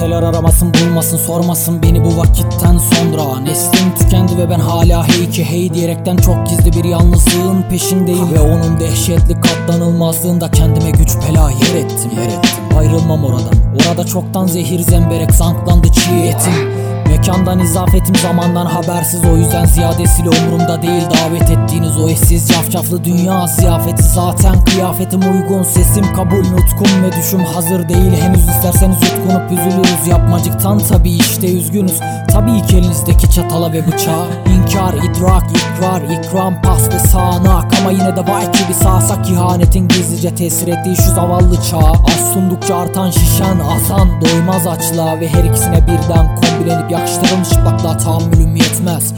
Kimseler aramasın bulmasın sormasın. Beni bu vakitten sonra Neslim tükendi ve ben hala hey ki hey diyerekten çok gizli bir yalnızlığın peşindeyim. Ve onun dehşetli katlanılmazlığında kendime güç bela yer ettim yer ettim. Ayrılmam oradan. Orada çoktan zehir zemberek zanklandı çiğ etim Mekandan izafetim zamandan habersiz. O yüzden ziyadesiyle umurumda değil Davet ettiğiniz o eşsiz cafcaflı dünya ziyafeti. Zaten kıyafetim uygun sesim kabul nutkum ve düşüm hazır değil. Henüz isterseniz yutkunup üzülürüz. Yapmacıktan tabi işte üzgünüz. Tabii ki elinizdeki çatala ve bıçağa İnkar, idrak, ikrar, ikram, pas ve sağanak. Ama yine de vay ki bir sağsak ihanetin gizlice tesir ettiği şu zavallı çağa. Az sundukça artan şişen azan doymaz açlığa Ve her ikisine birden kombinlenip yakıştırılmış çıplaklığa tahammülüm yetmez.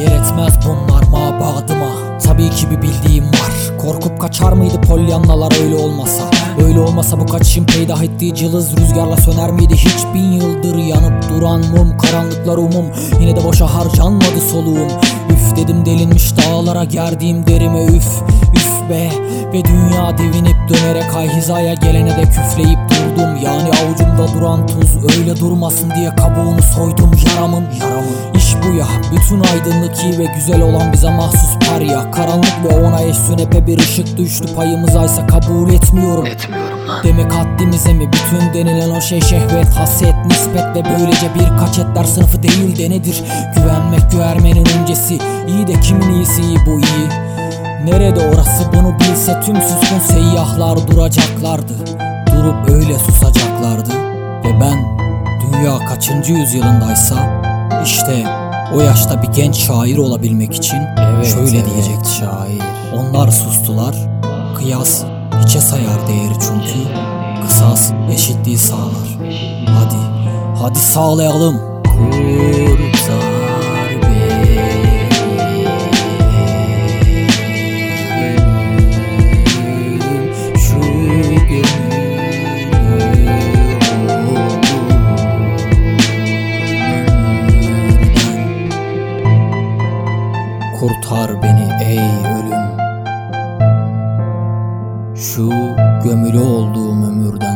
Yer etmez bunlar mabadıma. Tabii ki bir bildiğim var. Korkup kaçar mıydı polyanlalar öyle olmasa? Öyle olmasa bu kaçışın peydah ettiği cılız rüzgarla söner miydi? Hiç bin yıldır yanıp duran mum Karanlıklar umum. Yine de boşa harcanmadı soluğum. Üf dedim delinmiş dağlara gerdiğim derime üf. Üf be. Ve dünya devinip dönerek ay hizaya gelene de küfleyip durdum. Yani avucumda duran tuz öyle durmasın diye kabuğunu soydum yaramın. Yaramın. İş bu ya bütün aydınlık iyi ve güzel olan bize mahsus parya Karanlık ve ona eş sünepe bir ışık düştü. Payımıza ise kabul etmiyorum. Etmiyorum lan. Demek haddimize mi? Bütün denilen o şey şehvet, haset, nispet ve böylece birkaç etler sınıfı değil de nedir? Güvenmek güvermenin öncesi, iyi de kimin iyisi iyi bu iyi? Nerede orası bunu bilse tüm suskun seyyahlar duracaklardı. Durup öyle susacaklardı. Ve ben dünya kaçıncı yüzyılındaysa işte o yaşta bir genç şair olabilmek için şöyle diyecekti şair. Onlar sustular, kıyas hiçe sayar değeri çünkü kısas eşitliği sağlar. Hadi, hadi sağlayalım. Kurtar Kurtar beni ey ölüm. Şu gömülü olduğum ömürden